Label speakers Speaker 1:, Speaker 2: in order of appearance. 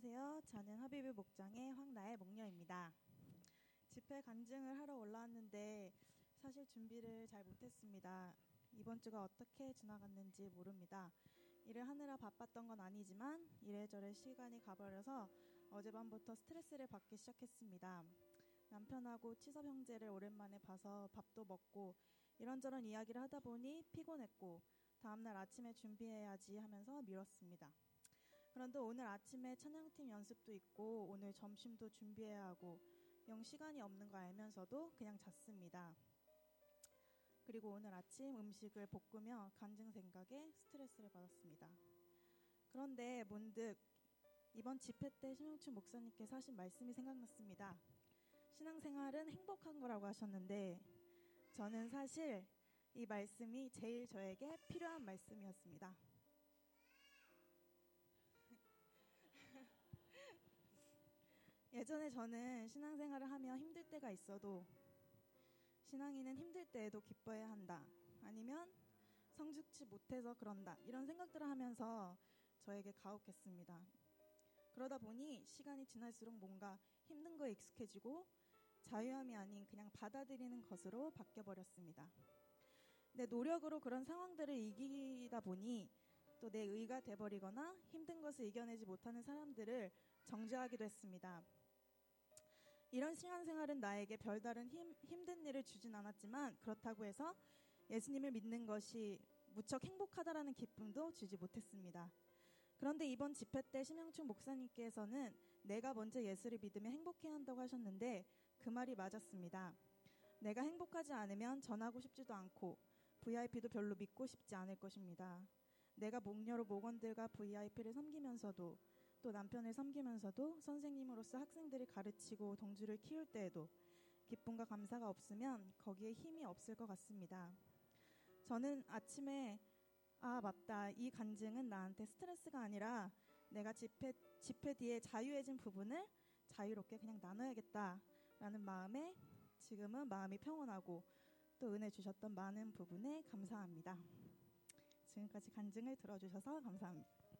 Speaker 1: 안녕하세요. 저는 하비비 목장의 황나의 목녀입니다. 집회 간증을 하러 올라왔는데 사실 준비를 잘 못했습니다. 이번 주가 어떻게 지나갔는지 모릅니다. 일을 하느라 바빴던 건 아니지만 이래저래 시간이 가버려서 어젯밤부터 스트레스를 받기 시작했습니다. 남편하고 치섭 형제를 오랜만에 봐서 밥도 먹고 이런저런 이야기를 하다 보니 피곤했고 다음날 아침에 준비해야지 하면서 미뤘습니다. 그런데 오늘 아침에 찬양팀 연습도 있고 오늘 점심도 준비해야 하고 영 시간이 없는 거 알면서도 그냥 잤습니다. 그리고 오늘 아침 음식을 볶으며 간증 생각에 스트레스를 받았습니다. 그런데 문득 이번 집회 때 심영춘 목사님께서 하신 말씀이 생각났습니다. 신앙생활은 행복한 거라고 하셨는데 저는 사실 이 말씀이 제일 저에게 필요한 말씀이었습니다. 예전에 저는 신앙생활을 하며 힘들 때가 있어도 신앙인은 힘들 때에도 기뻐해야 한다. 아니면 성숙지 못해서 그런다. 이런 생각들을 하면서 저에게 가혹했습니다. 그러다 보니 시간이 지날수록 뭔가 힘든 거에 익숙해지고 자유함이 아닌 그냥 받아들이는 것으로 바뀌어버렸습니다. 내 노력으로 그런 상황들을 이기다 보니 또 내 의가 돼버리거나 힘든 것을 이겨내지 못하는 사람들을 정죄하기도 했습니다. 이런 신앙생활은 나에게 별다른 힘, 힘든 일을 주진 않았지만 그렇다고 해서 예수님을 믿는 것이 무척 행복하다라는 기쁨도 주지 못했습니다. 그런데 이번 집회 때 심영춘 목사님께서는 내가 먼저 예수를 믿으면 행복해야 한다고 하셨는데 그 말이 맞았습니다. 내가 행복하지 않으면 전하고 싶지도 않고 VIP도 별로 믿고 싶지 않을 것입니다. 내가 목녀로 목원들과 VIP를 섬기면서도 또 남편을 섬기면서도 선생님으로서 학생들을 가르치고 동주를 키울 때에도 기쁨과 감사가 없으면 거기에 힘이 없을 것 같습니다. 저는 아침에 아 맞다 이 간증은 나한테 스트레스가 아니라 내가 집회 집회 뒤에 자유해진 부분을 자유롭게 그냥 나눠야겠다라는 마음에 지금은 마음이 평온하고 또 은혜 주셨던 많은 부분에 감사합니다. 지금까지 간증을 들어주셔서 감사합니다.